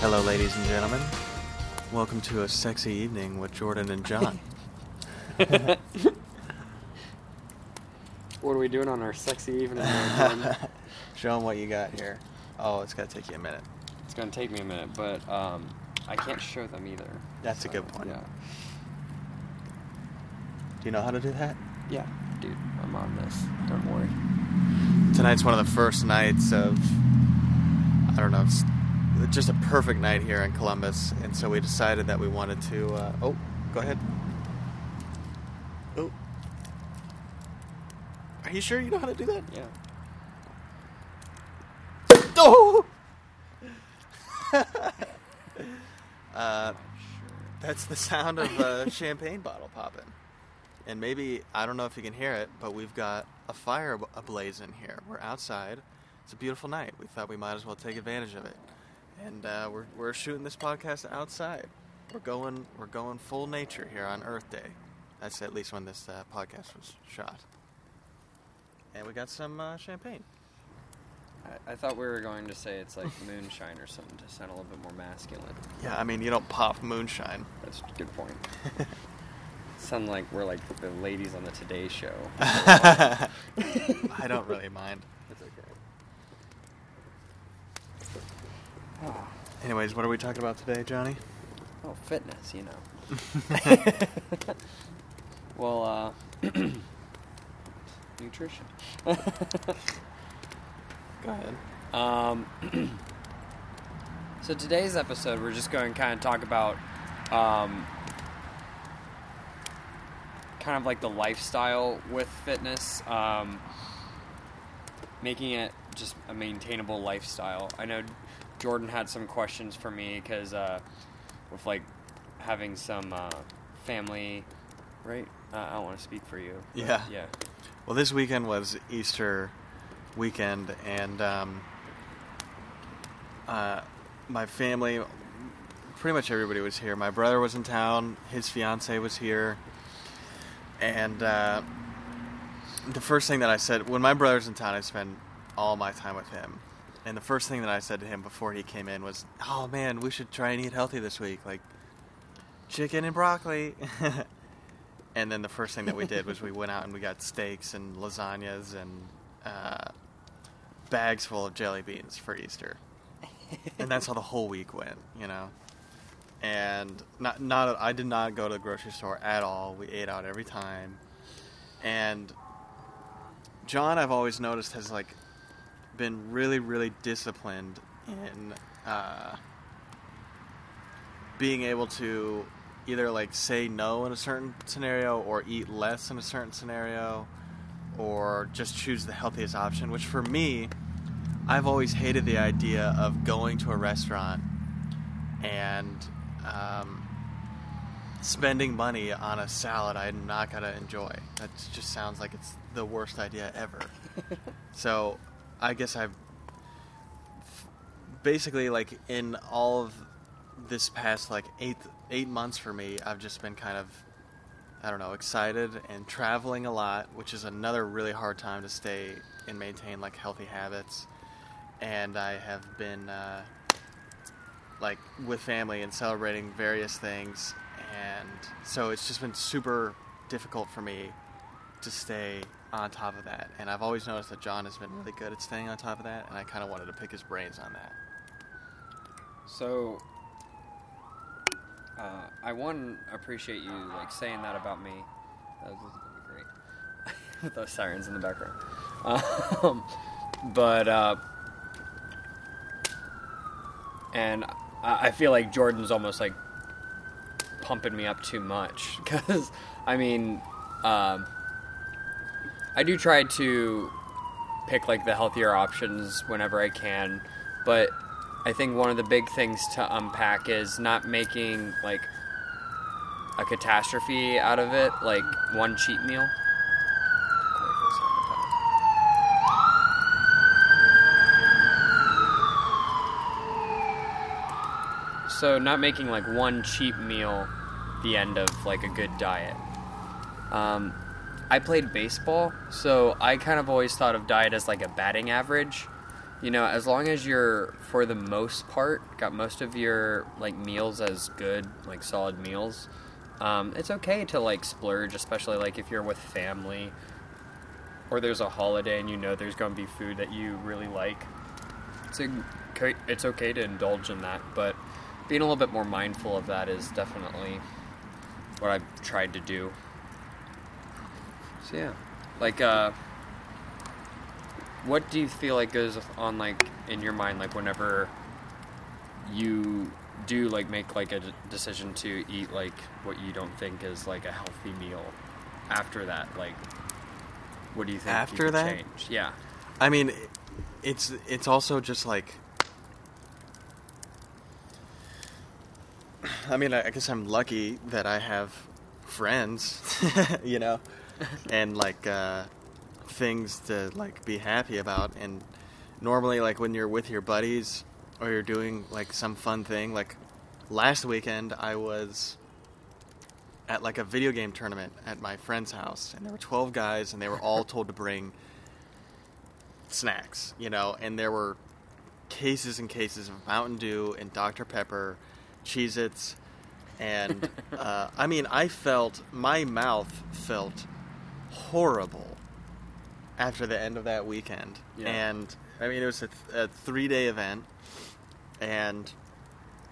Hello, ladies and gentlemen. Welcome to a sexy evening with Jordan and John. What are we doing on our sexy evening? Jordan? Show them what you got here. Oh, it's gonna take you a minute. it's gonna take me a minute, but um, I can't show them either. That's a good point. Yeah, Do you know how to do that? yeah, dude, I'm on this. Don't worry. Tonight's one of the first nights of, I don't know, it's just a perfect night here in Columbus, and so we decided that we wanted to. Uh, oh, go ahead. Oh. Are you sure you know how to do that? Yeah. Oh! uh, that's the sound of a champagne bottle popping. And maybe, I don't know if you can hear it, but we've got a fire ab- ablaze in here. We're outside. It's a beautiful night. We thought we might as well take advantage of it. And uh, we're, we're shooting this podcast outside. We're going we're going full nature here on Earth Day. That's at least when this uh, podcast was shot. And we got some uh, champagne. I, I thought we were going to say it's like moonshine or something to sound a little bit more masculine. Yeah, I mean, you don't pop moonshine. That's a good point. Sound like we're like the ladies on the Today Show. I don't really mind. It's okay. Anyways, what are we talking about today, Johnny? Oh, fitness, you know. well, uh, nutrition. Go ahead. Um, so today's episode, we're just going to kind of talk about um, kind of like the lifestyle with fitness, um, making it just a maintainable lifestyle. I know Jordan had some questions for me because uh, with like having some uh, family, right? Uh, I don't want to speak for you. Yeah. Yeah. Well, this weekend was Easter weekend, and um, uh, my family, pretty much everybody was here. My brother was in town, his fiance was here, and uh, the first thing that I said when my brother's in town, I spend all my time with him. And the first thing that I said to him before he came in was, "Oh man, we should try and eat healthy this week, like chicken and broccoli." and then the first thing that we did was we went out and we got steaks and lasagnas and uh, bags full of jelly beans for Easter, and that's how the whole week went, you know. And not not I did not go to the grocery store at all. We ate out every time, and John I've always noticed has like been really really disciplined in uh, being able to either like say no in a certain scenario or eat less in a certain scenario or just choose the healthiest option which for me i've always hated the idea of going to a restaurant and um, spending money on a salad i'm not going to enjoy. That just sounds like it's the worst idea ever. So i guess i've basically like in all of this past like eight eight months for me, I've just been kind of I don't know excited and traveling a lot, which is another really hard time to stay and maintain like healthy habits. And I have been uh, like with family and celebrating various things, and so it's just been super difficult for me to stay on top of that. And I've always noticed that John has been really good at staying on top of that, and I kind of wanted to pick his brains on that. So, uh, I one appreciate you like saying that about me. That was, great with those sirens in the background. Um, but uh, and I, I feel like Jordan's almost like pumping me up too much because I mean, um, I do try to pick like the healthier options whenever I can, but I think one of the big things to unpack is not making like a catastrophe out of it, like one cheat meal. So not making like one cheap meal the end of like a good diet. Um, I played baseball, so I kind of always thought of diet as like a batting average. You know, as long as you're, for the most part, got most of your like meals as good, like solid meals, um, it's okay to like splurge, especially like if you're with family or there's a holiday and you know there's going to be food that you really like. It's it's okay to indulge in that, but being a little bit more mindful of that is definitely what I've tried to do. So yeah, like uh, what do you feel like goes on like in your mind like whenever you do like make like a d- decision to eat like what you don't think is like a healthy meal after that like what do you think After could that? change yeah I mean, it's it's also just like. I mean, I guess I'm lucky that I have friends, you know, and like uh, things to like be happy about. And normally, like when you're with your buddies or you're doing like some fun thing, like last weekend, I was at like a video game tournament at my friend's house, and there were 12 guys, and they were all told to bring snacks, you know, and there were cases and cases of Mountain Dew and Dr. Pepper, Cheez Its, and uh, I mean, I felt, my mouth felt horrible after the end of that weekend. Yeah. And I mean, it was a, th- a three day event, and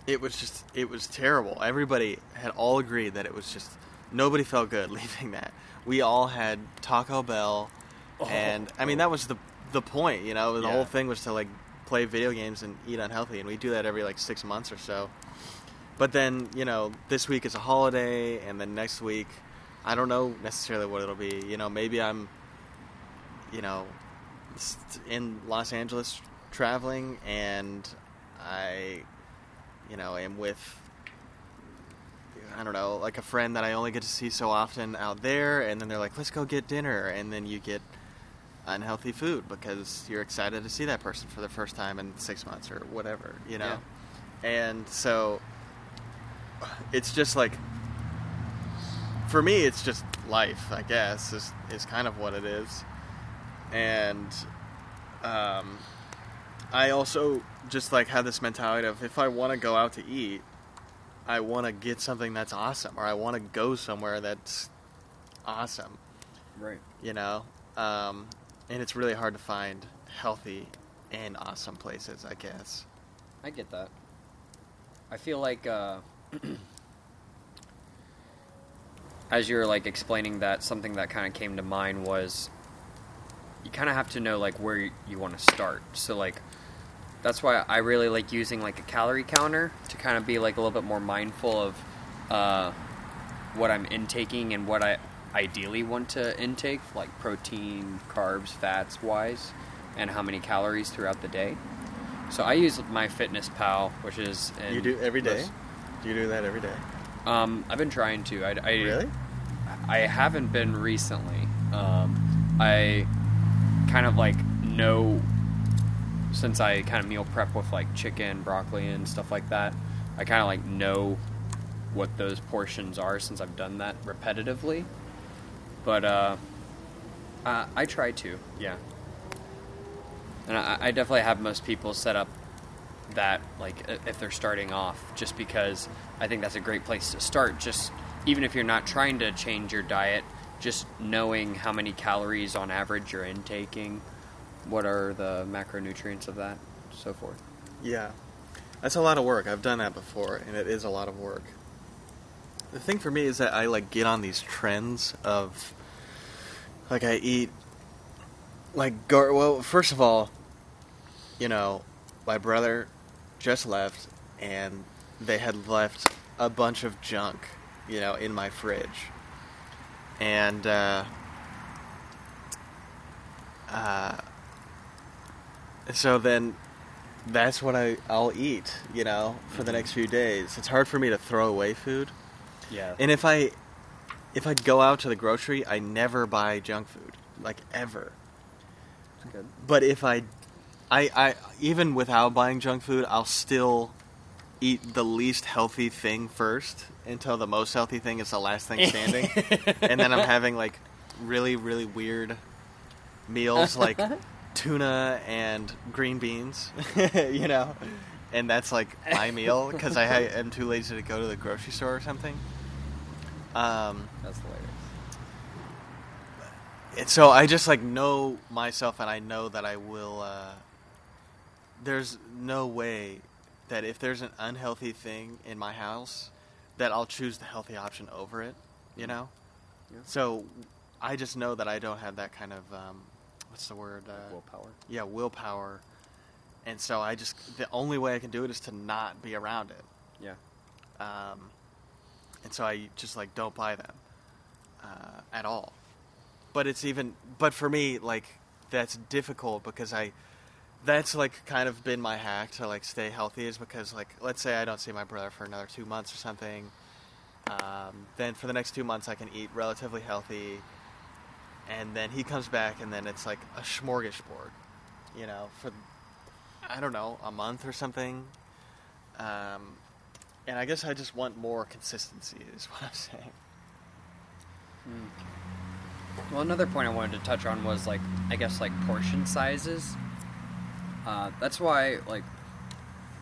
it was just, it was terrible. Everybody had all agreed that it was just, nobody felt good leaving that. We all had Taco Bell, oh. and I mean, that was the the point, you know. The Yeah. whole thing was to like play video games and eat unhealthy, and we do that every like six months or so. But then, you know, this week is a holiday, and then next week, I don't know necessarily what it'll be. You know, maybe I'm, you know, in Los Angeles traveling, and I, you know, am with. I don't know, like a friend that I only get to see so often out there, and then they're like, "Let's go get dinner," and then you get unhealthy food because you're excited to see that person for the first time in six months or whatever, you know. And so it's just like for me, it's just life, I guess, is is kind of what it is. And um, I also just like have this mentality of if I want to go out to eat, I want to get something that's awesome, or I want to go somewhere that's awesome right you know um, and it's really hard to find healthy and awesome places i guess I get that. I feel like uh, as you're like explaining that, something that kind of came to mind was you kind of have to know like where you, you want to start. So like that's why I really like using like a calorie counter to kind of be like a little bit more mindful of uh, what I'm intaking and what I ideally want to intake, like protein, carbs, fats wise, and how many calories throughout the day. So I use MyFitnessPal, which is you do every day do you do that every day Um, I've been trying to. I, I really I haven't been recently. Um, I kind of like know since I kind of meal prep with like chicken, broccoli, and stuff like that. I kind of like know what those portions are since I've done that repetitively. But uh, I, I try to, yeah. And I, I definitely have most people set up that like if they're starting off just because I think that's a great place to start. Just even if you're not trying to change your diet just knowing how many calories on average you're intaking what are the macronutrients of that so forth. Yeah. That's a lot of work. I've done that before and it is a lot of work. The thing for me is that i like get on these trends of like i eat like gar- well first of all you know my brother just left and they had left a bunch of junk you know in my fridge and uh, uh, so then that's what I, I'll eat, you know, for the Mhm. next few days. It's hard for me to throw away food. yeah And if I if I go out to the grocery, I never buy junk food, like ever. good But if I I I even without buying junk food, I'll still eat the least healthy thing first until the most healthy thing is the last thing standing. and then I'm having like really really weird meals like tuna and green beans, you know, and that's like my meal because I ha- am too lazy to go to the grocery store or something. Um, That's hilarious. and so I just like know myself, and I know that I will. Uh, there's no way that if there's an unhealthy thing in my house, that I'll choose the healthy option over it. You know. Yeah. So I just know that I don't have that kind of um, what's the word? Uh, Willpower. yeah, willpower. And so I just the only way I can do it is to not be around it. Yeah. Um, and so I just like don't buy them uh, at all. But it's even but for me like that's difficult because I that's like kind of been my hack to like stay healthy is because like let's say I don't see my brother for another two months or something. Um, then for the next two months I can eat relatively healthy, and then he comes back and then it's like a smorgasbord, you know, for I don't know a month or something. Um, and I guess I just want more consistency, is what I'm saying. Well, another point I wanted to touch on was like I guess like portion sizes. Uh, that's why like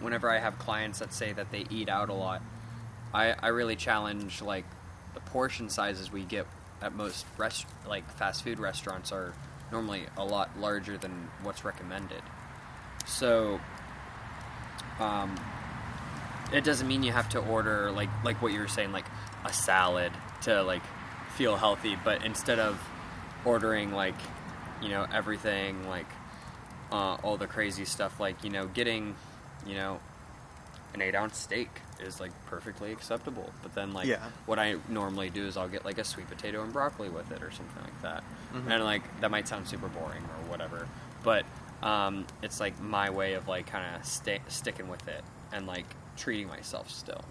whenever I have clients that say that they eat out a lot, I I really challenge like the portion sizes we get at most rest like fast food restaurants are normally a lot larger than what's recommended. So um, it doesn't mean you have to order like like what you were saying like a salad to like feel healthy but instead of ordering like you know everything like uh, all the crazy stuff like you know getting you know an eight ounce steak is like perfectly acceptable but then like Yeah. what i normally do is i'll get like a sweet potato and broccoli with it or something like that Mhm. and like that might sound super boring or whatever but um, it's like my way of like kind of sta sticking with it and like treating myself still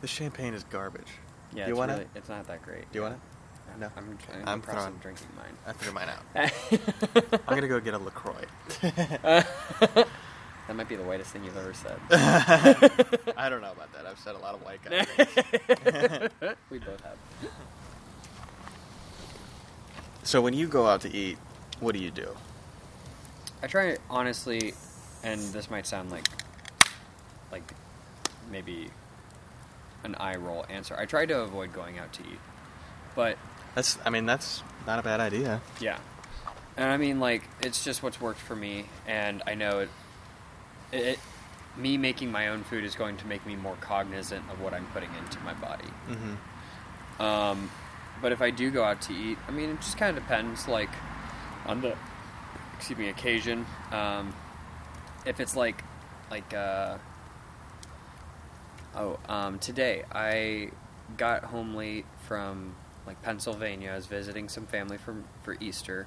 The champagne is garbage. yeah Do you it's want really, it? it's not that great Do you want it? No. I'm, I'm, I'm I'm throwing- drinking mine. I threw mine out. I'm gonna go get a LaCroix. That might be the whitest thing you've ever said. I don't know about that. I've said a lot of white guys. we both have. So when you go out to eat, what do you do? I try honestly, and this might sound like, like, maybe an eye roll answer. I try to avoid going out to eat, but That's. I mean, that's not a bad idea. yeah, and I mean like it's just what's worked for me, and I know it. It, it me making my own food is going to make me more cognizant of what I'm putting into my body. Mm-hmm. Um, but if I do go out to eat, I mean, it just kind of depends, like, on the, excuse me, occasion. Um, if it's like, like, uh, oh, um, today I got home late from like Pennsylvania. I was visiting some family for for Easter,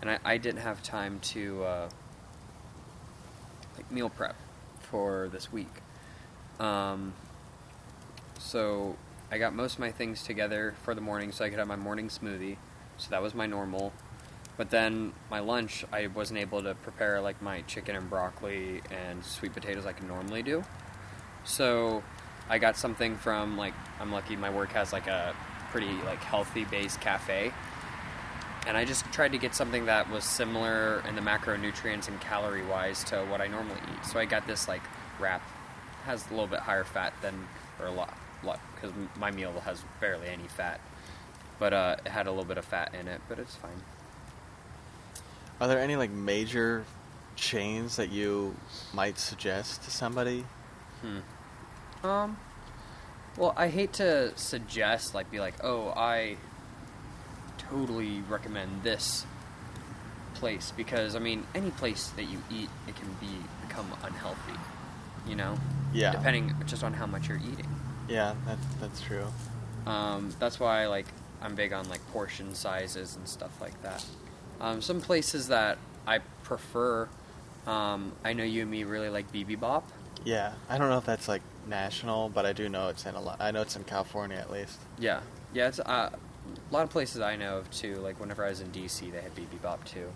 and I, I didn't have time to uh, like meal prep for this week. Um, so I got most of my things together for the morning so I could have my morning smoothie. So that was my normal. But then my lunch, I wasn't able to prepare like my chicken and broccoli and sweet potatoes like I normally do. So I got something from like I'm lucky my work has like a pretty like healthy based cafe. And I just tried to get something that was similar in the macronutrients and calorie wise to what I normally eat. So I got this like wrap has a little bit higher fat than or a lot lot because my meal has barely any fat. But uh, it had a little bit of fat in it, but it's fine. Are there any like major chains that you might suggest to somebody? Hmm. Um. Well, I hate to suggest, like, be like, oh, I totally recommend this place because I mean, any place that you eat, it can be become unhealthy. You know. Yeah. Depending just on how much you're eating. Yeah, that, that's true. Um, that's why like I'm big on like portion sizes and stuff like that. Um, some places that I prefer, um, I know you and me really like Bibibop. Yeah, I don't know if that's like national, but I do know it's in a lot. I know it's in California at least. Yeah, yeah. It's uh, a lot of places I know of too. Like whenever I was in DC, they had Bibibop too.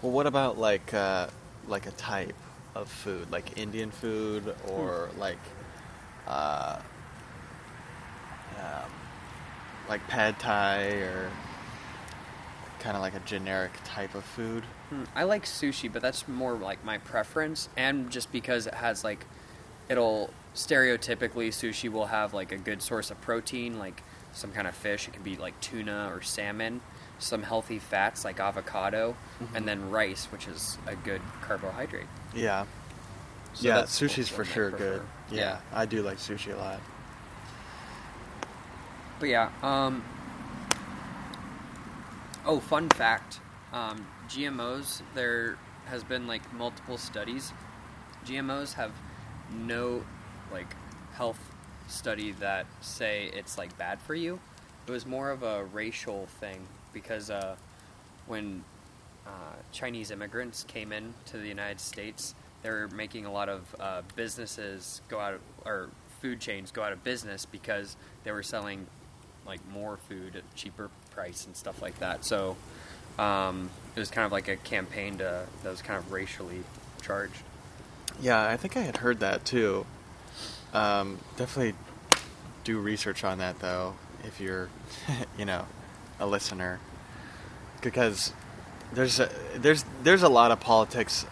Well, what about like uh, like a type of food, like Indian food or like uh, um, like pad thai or kind of like a generic type of food. Hmm, I like sushi, but that's more like my preference, and just because it has like, it'll stereotypically sushi will have like a good source of protein, like some kind of fish. It can be like tuna or salmon, some healthy fats like avocado, Mhm. and then rice, which is a good carbohydrate. Yeah. So yeah, sushi's for sure good. Yeah, I do like sushi a lot. But yeah, um, oh, fun fact, um, GMOs, there has been like multiple studies. GMOs have no like health study that say it's like bad for you. It was more of a racial thing because uh, when uh, Chinese immigrants came in to the United States, they were making a lot of uh, businesses go out of, or food chains go out of business because they were selling like more food at cheaper price and stuff like that. So um, it was kind of like a campaign to that was kind of racially charged. Yeah, I think I had heard that too. Um, definitely do research on that though, if you're, you know, a listener, because there's a, there's there's a lot of politics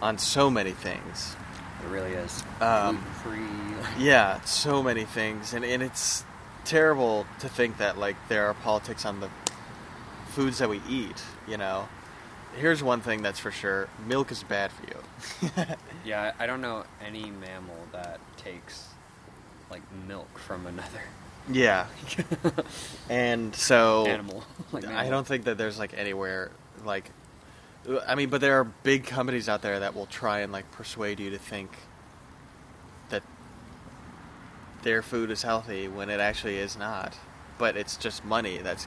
on so many things. It really is Um, gluten-free. Yeah, so many things, and and it's terrible to think that like there are politics on the foods that we eat. You know, here's one thing that's for sure: milk is bad for you. Yeah, I I don't know any mammal that takes like milk from another yeah, and so animal. like I don't think that there's like anywhere like I mean, but there are big companies out there that will try and like persuade you to think that their food is healthy when it actually is not. But it's just money that's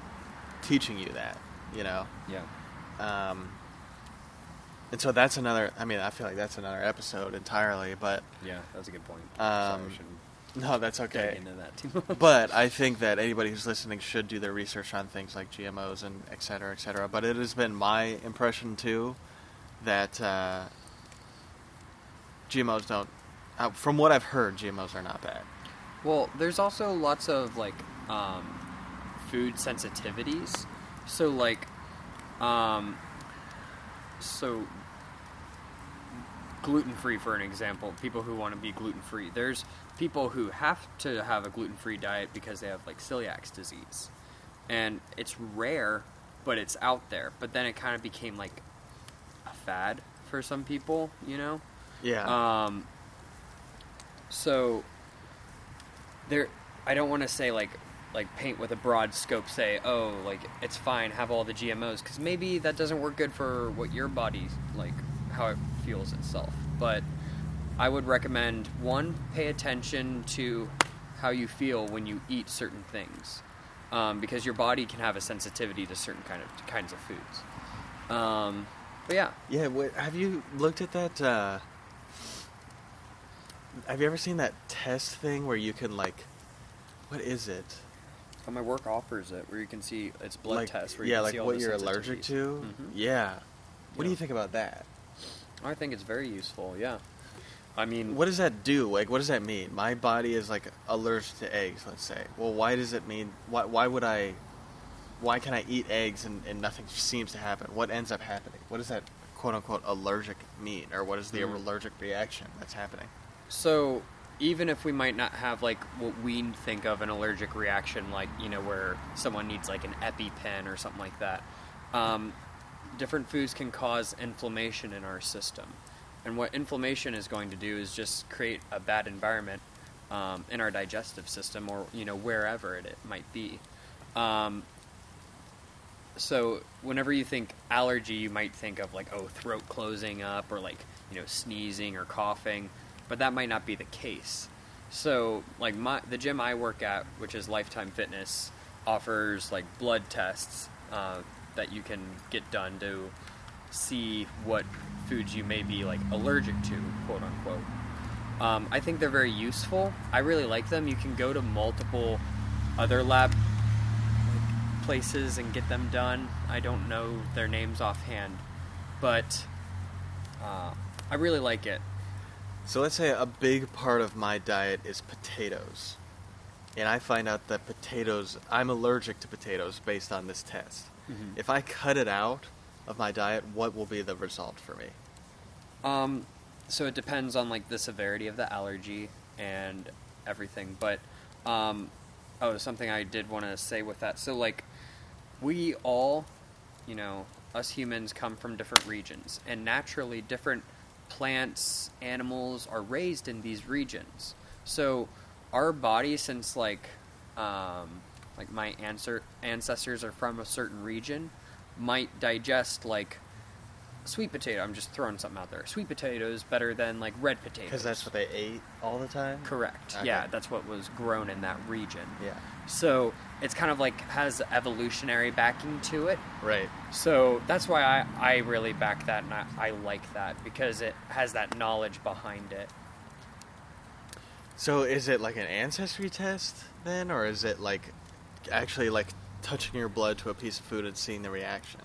teaching you that, you know. Yeah. Um, and so that's another. I mean, I feel like that's another episode entirely. But Yeah, that's a good point. Um, no, that's okay. into that too much. but I think that anybody who's listening should do their research on things like GMOs and et cetera, et cetera. But it has been my impression too that uh, GMOs don't. Uh, from what I've heard, GMOs are not bad. Well, there's also lots of like um, food sensitivities. So like, um, so gluten free, for an example, people who want to be gluten free. There's people who have to have a gluten free diet because they have like celiac disease, and it's rare, but it's out there. But then it kind of became like a fad for some people, you know. Yeah. Um, so there, I don't want to say like like paint with a broad scope. Say, oh, like it's fine, have all the GMOs, because maybe that doesn't work good for what your body like how it feels itself. But I would recommend one, pay attention to how you feel when you eat certain things, um, because your body can have a sensitivity to certain kind of kinds of foods. Um, but yeah, yeah. Have you looked at that? Uh, have you ever seen that test thing where you can like, what is it? Oh, my work offers it, where you can see it's blood like, tests. Where you yeah, can like see all what the you're allergic to. Mhm. Yeah. What do you think about that? I think it's very useful. Yeah, I mean, What does that do? Like, what does that mean? My body is like allergic to eggs. Let's say. Well, why does it mean? Why? Why would I? Why can I eat eggs and, and nothing seems to happen? What ends up happening? What does that quote unquote allergic mean, or what is the Hmm. allergic reaction that's happening? So even if we might not have like what we think of an allergic reaction, like you know where someone needs like an EpiPen or something like that, um, different foods can cause inflammation in our system, and what inflammation is going to do is just create a bad environment um, in our digestive system, or you know wherever it, it might be. Um, so whenever you think allergy, you might think of like oh throat closing up or like you know sneezing or coughing, but that might not be the case. So like my the gym I work at, which is Lifetime Fitness, offers like blood tests uh, that you can get done to see what foods you may be like allergic to, quote unquote. Um, I think they're very useful. I really like them. You can go to multiple other lab places and get them done. I don't know their names offhand, but uh, I really like it. So let's say a big part of my diet is potatoes, and I find out that potatoes. I'm allergic to potatoes based on this test. Mhm. If I cut it out of my diet, what will be the result for me? Um, so it depends on like the severity of the allergy and everything. But um, oh, something I did want to say with that. So like, we all, you know, us humans come from different regions, and naturally, different plants, animals are raised in these regions. So our body, since like, um, like my answer ancestors are from a certain region, might digest like sweet potato. I'm just throwing something out there. Sweet potatoes better than like red potatoes. Because that's what they ate all the time. correct. Okay. Yeah, that's what was grown in that region. Yeah. So it's kind of like has evolutionary backing to it. Right. So that's why I, I really back that and I, I like that because it has that knowledge behind it. So is it like an ancestry test then, or is it like actually like touching your blood to a piece of food and seeing the reaction?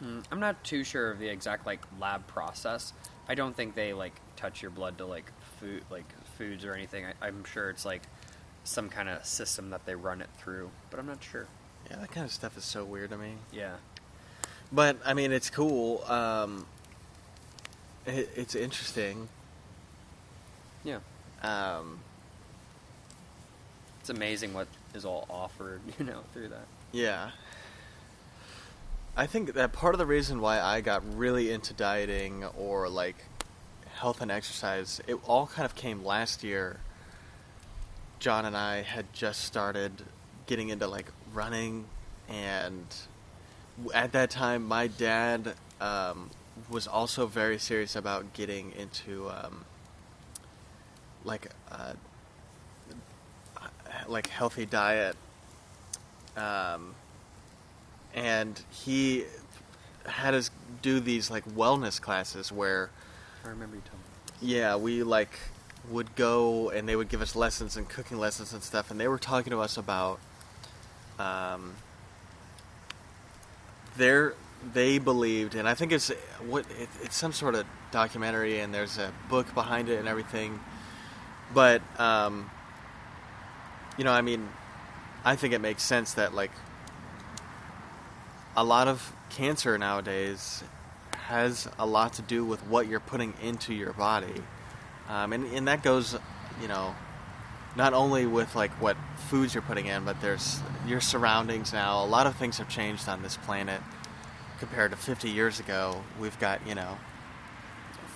Hmm, I'm not too sure of the exact like lab process. I don't think they like touch your blood to like food like foods or anything. I, I'm sure it's like some kind of system that they run it through, but I'm not sure. Yeah, that kind of stuff is so weird to me. Yeah. But I mean, it's cool. Um, it, it's interesting. Yeah. Um, It's amazing what is all offered, you know, through that. yeah. I think that part of the reason why I got really into dieting or like health and exercise, it all kind of came last year. John and I had just started getting into like running, and at that time, my dad um, was also very serious about getting into um, like uh, like healthy diet. Um, and he had us do these like wellness classes where I remember you telling me. yeah we like would go and they would give us lessons and cooking lessons and stuff and they were talking to us about um their they believed and i think it's what it, it's some sort of documentary and there's a book behind it and everything but um you know i mean i think it makes sense that like a lot of cancer nowadays has a lot to do with what you're putting into your body. Um, and, and that goes, you know, not only with like what foods you're putting in, but there's your surroundings now. A lot of things have changed on this planet compared to 50 years ago. We've got, you know,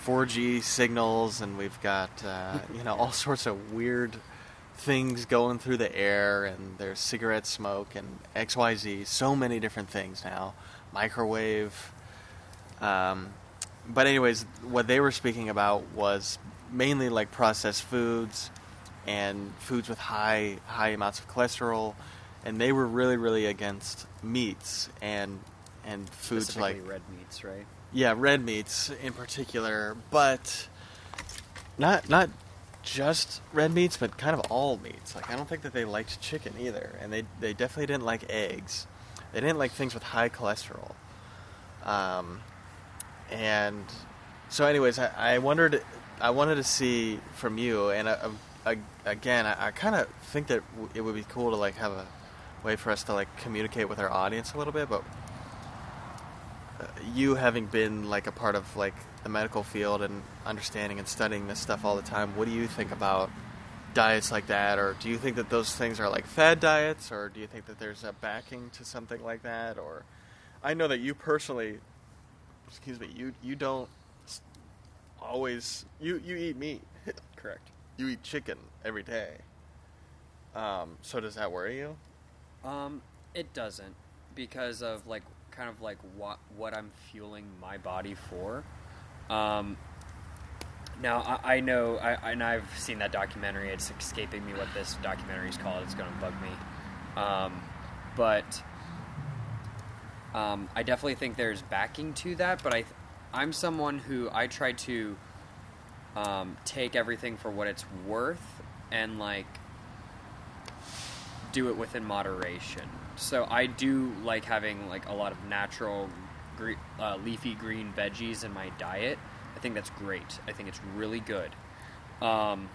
4G signals and we've got, uh, you know, all sorts of weird things going through the air and there's cigarette smoke and XYZ, so many different things now. Microwave. Um, but anyways, what they were speaking about was mainly like processed foods and foods with high high amounts of cholesterol, and they were really really against meats and and foods like red meats, right? yeah, red meats in particular, but not not just red meats, but kind of all meats. Like I don't think that they liked chicken either, and they they definitely didn't like eggs. They didn't like things with high cholesterol. Um, and so, anyways, I, I wondered, I wanted to see from you, and uh, uh, again, I, I kind of think that it would be cool to like have a way for us to like communicate with our audience a little bit, but you having been like a part of like the medical field and understanding and studying this stuff all the time, what do you think about diets like that, or do you think that those things are like fad diets, or do you think that there's a backing to something like that, or I know that you personally, excuse me, you you don't always you you eat meat, Correct. you eat chicken every day. Um, so does that worry you? Um, it doesn't because of like kind of like what what I'm fueling my body for. Um, now I, I know, I, and I've seen that documentary. It's escaping me what this documentary is called. It's going to bug me, um, but um, I definitely think there's backing to that. But I, I'm someone who I try to um, take everything for what it's worth and like do it within moderation. So I do like having like a lot of natural, gre- uh, leafy green veggies in my diet. I think that's great. I think it's really good. Um,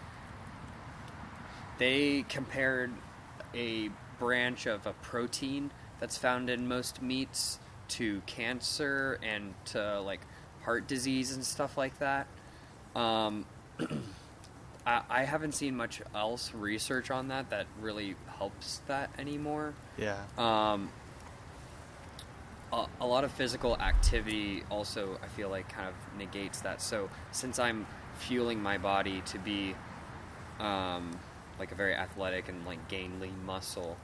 they compared a branch of a protein that's found in most meats to cancer and to like heart disease and stuff like that. Um, I, I haven't seen much else research on that that really helps that anymore. Yeah. Um, a, a lot of physical activity also, I feel like, kind of negates that. So, since I'm fueling my body to be um, like a very athletic and like gain lean muscle,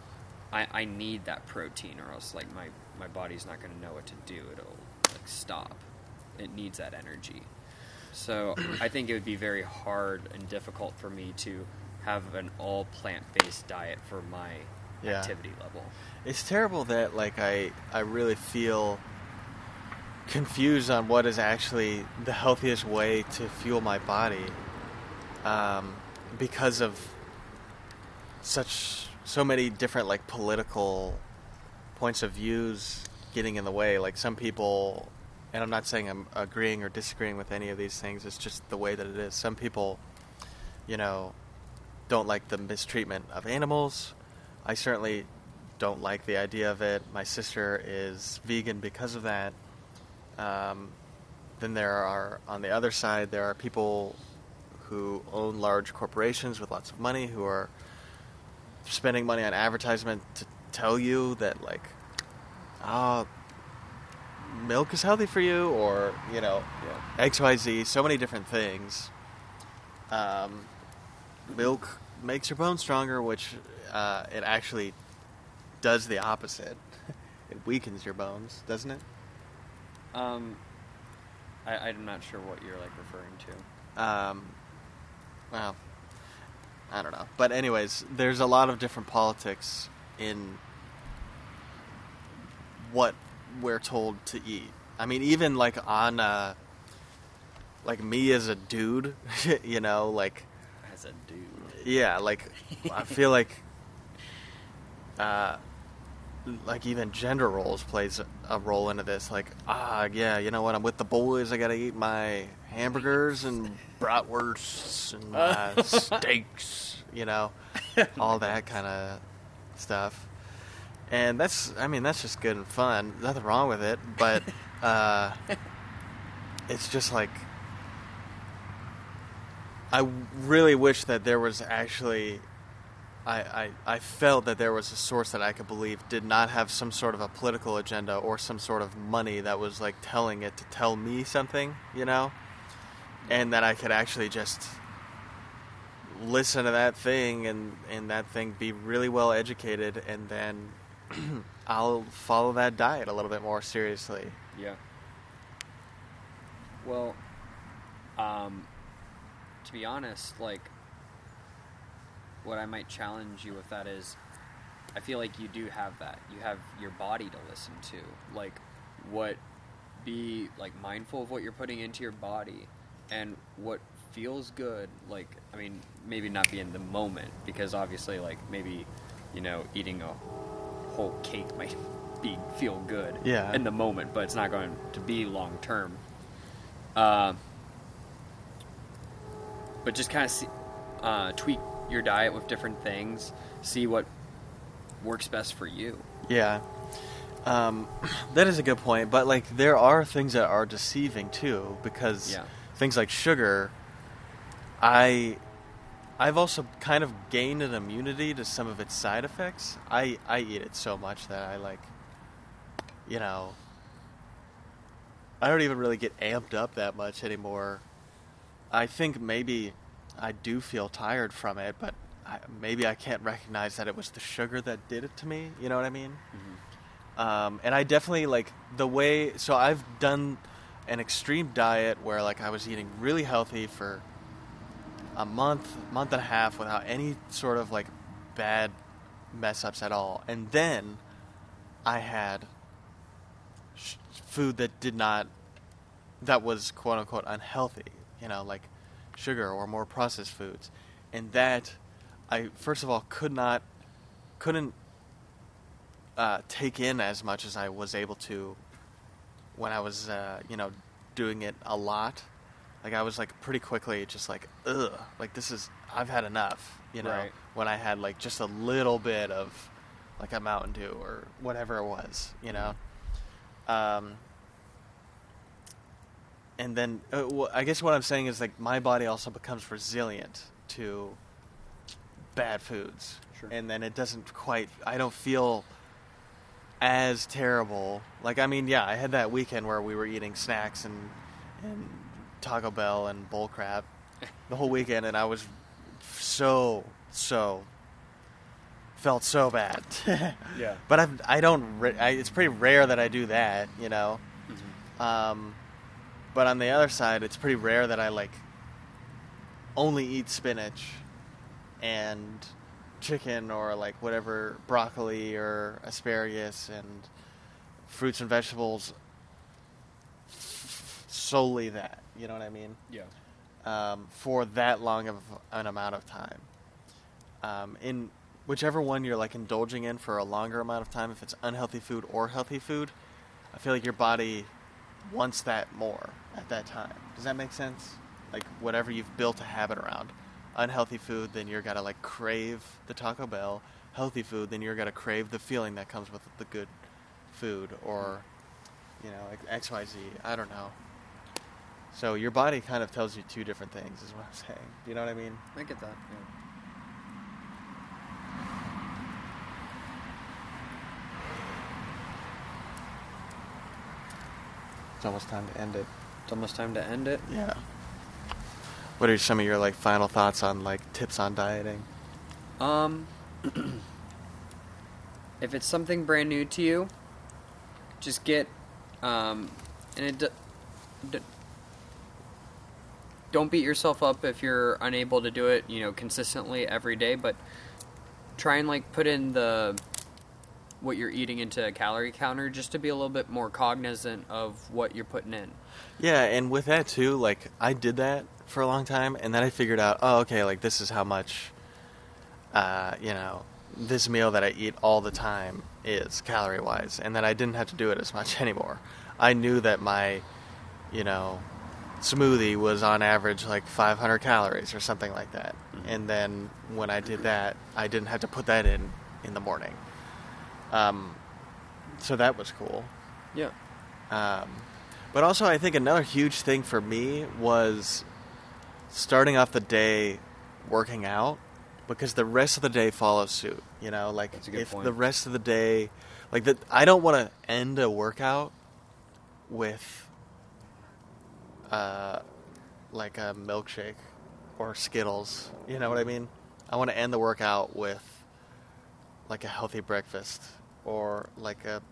I, I need that protein, or else like my my body's not going to know what to do. It'll like stop. It needs that energy. So I think it would be very hard and difficult for me to have an all plant based diet for my Yeah. activity level. It's terrible that like I I really feel confused on what is actually the healthiest way to fuel my body um, because of such so many different like political points of views getting in the way like some people and I'm not saying I'm agreeing or disagreeing with any of these things it's just the way that it is some people you know don't like the mistreatment of animals I certainly don't like the idea of it. My sister is vegan because of that. Um, then there are, on the other side, there are people who own large corporations with lots of money who are spending money on advertisement to tell you that, like, ah, milk is healthy for you, or, you know, XYZ, so many different things. Um, milk makes your bones stronger, which uh, it actually does the opposite. it weakens your bones, doesn't it? Um, I, I'm not sure what you're like referring to. Um, well, I don't know. But anyways, there's a lot of different politics in what we're told to eat. I mean, even like on, uh, like me as a dude, you know, like As a dude. Yeah, like I feel like, uh, like even gender roles plays a- role into this. Like, ah, yeah, you know what? I'm with the boys. I gotta eat my hamburgers and bratwursts and my steaks. You know, all that kind of stuff. And that's, I mean, that's just good and fun. Nothing wrong with it, but uh, it's just like I really wish that there was actually. I, I, I felt that there was a source that I could believe did not have some sort of a political agenda or some sort of money that was like telling it to tell me something, you know? And that I could actually just listen to that thing and, and that thing be really well educated and then I'll follow that diet a little bit more seriously. Yeah. Well, um, to be honest, like, what I might challenge you with that is, I feel like you do have that. You have your body to listen to. Like, what, be, like, mindful of what you're putting into your body and what feels good. Like, I mean, maybe not be in the moment, because obviously, like, maybe, you know, eating a whole cake might be feel good Yeah. in the moment, but it's not going to be long term. Uh, but just kind of uh, tweak your diet with different things, see what works best for you. Yeah. Um, that is a good point, but like there are things that are deceiving too because Yeah. things like sugar I I've also kind of gained an immunity to some of its side effects. I I eat it so much that I like you know I don't even really get amped up that much anymore. I think maybe I do feel tired from it, but I, maybe I can't recognize that it was the sugar that did it to me. You know what I mean? Um, and I definitely like the way. So I've done an extreme diet where like I was eating really healthy for a month, month and a half without any sort of like bad mess ups at all, and then I had sh- food that did not that was quote unquote unhealthy, you know, like sugar or more processed foods. And that I first of all could not couldn't uh, take in as much as I was able to when I was uh, you know doing it a lot. Like I was like pretty quickly just like ugh, like this is I've had enough, you know. Right. When I had like just a little bit of like a Mountain Dew or whatever it was, you know. Um, and then uh, wh- I guess what I'm saying is like my body also becomes resilient to bad foods, Sure. and then it doesn't quite. I don't feel as terrible. Like I mean, yeah, I had that weekend where we were eating snacks and and Taco Bell and bull crap the whole weekend, and I was so so felt so bad. Yeah. But I've, I don't. I, it's pretty rare that I do that, you know. Um, but on the other side, it's pretty rare that I like only eat spinach and chicken or like whatever broccoli or asparagus and fruits and vegetables solely that. You know what I mean? Yeah. um, for that long of an amount of time. Um, in whichever one you're like indulging in for a longer amount of time, if it's unhealthy food or healthy food, I feel like your body wants that more at that time. Does that make sense? Like whatever you've built a habit around. Unhealthy food, then you're gotta like crave the Taco Bell. Healthy food, then you're gotta crave the feeling that comes with the good food or you know like X Y Z. I don't know. So your body kind of tells you two different things, is what I'm saying. Do you know what I mean? I get that. Yeah. It's almost time to end it. It's almost time to end it. Yeah. What are some of your like final thoughts on like tips on dieting? Um, if it's something brand new to you, just get, um, and it. d- d- don't beat yourself up if you're unable to do it, you know, consistently every day, but try and like put in the what you're eating into a calorie counter just to be a little bit more cognizant of what you're putting in. Yeah, and with that too, like I did that for a long time, and then I figured out, oh, okay, like this is how much, uh, you know, this meal that I eat all the time is calorie wise, and then I didn't have to do it as much anymore. I knew that my, you know, smoothie was on average like 500 calories or something like that, and then when I did that, I didn't have to put that in in the morning. Um, so that was cool. Yeah. Um, but also, I think another huge thing for me was starting off the day working out because the rest of the day follows suit. You know, like That's a good if point. the rest of the day, like that, I don't want to end a workout with, uh, like a milkshake or Skittles. You know what I mean? I want to end the workout with like a healthy breakfast or like a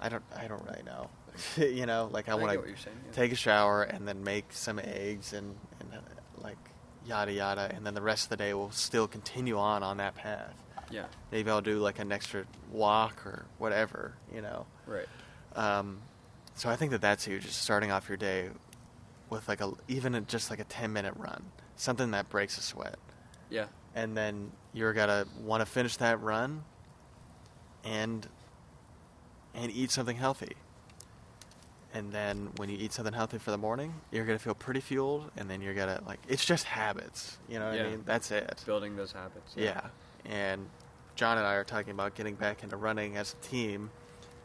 I don't I don't really know. you know, like I I want to what you're saying, yeah. take a shower and then make some eggs and and uh, like yada yada and then the rest of the day will still continue on on that path. Yeah. Maybe I'll do like an extra walk or whatever, you know. Right. Um, so I think that that's huge. Just starting off your day with like a even a, just like a ten minute run, something that breaks a sweat, Yeah. and then you're gonna want to finish that run, and and eat something healthy. And then when you eat something healthy for the morning, you're gonna feel pretty fueled, and then you're gonna like it's just habits. You know what Yeah. I mean? That's it. Building those habits. Yeah. And John and I are talking about getting back into running as a team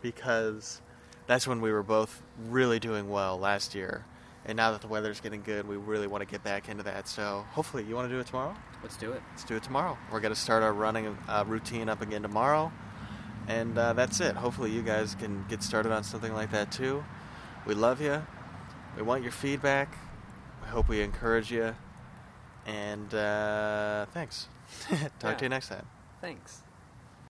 because that's when we were both really doing well last year. And now that the weather's getting good, we really want to get back into that. So hopefully, you want to do it tomorrow? Let's do it. Let's do it tomorrow. We're going to start our running uh, routine up again tomorrow. And uh, that's it. Hopefully, you guys can get started on something like that too. We love you. We want your feedback. We hope we encourage you. And uh, thanks. Talk Yeah. to you next time. Thanks.